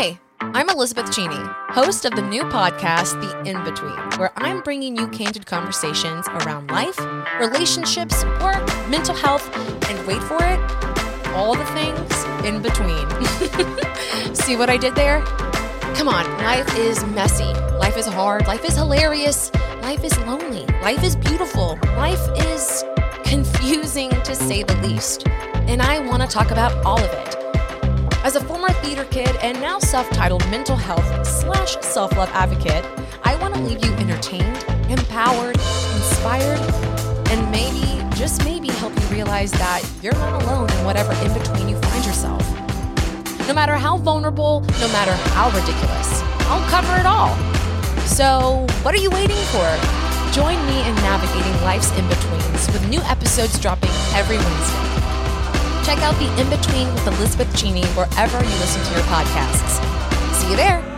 Hey, I'm Elizabeth Cheney, host of the new podcast, The In Between, where I'm bringing you candid conversations around life, relationships, work, mental health, and wait for it, all the things in between. See what I did there? Come on, life is messy. Life is hard. Life is hilarious. Life is lonely. Life is beautiful. Life is confusing to say the least. And I want to talk about all of it. As a former theater kid and now self-titled mental health slash self-love advocate, I want to leave you entertained, empowered, inspired, and maybe, just maybe, help you realize that you're not alone in whatever in between you find yourself. No matter how vulnerable, no matter how ridiculous, I'll cover it all. So, what are you waiting for? Join me in navigating life's in betweens with new episodes dropping every Wednesday. Check out the In Between with Elizabeth Cheney wherever you listen to your podcasts. See you there.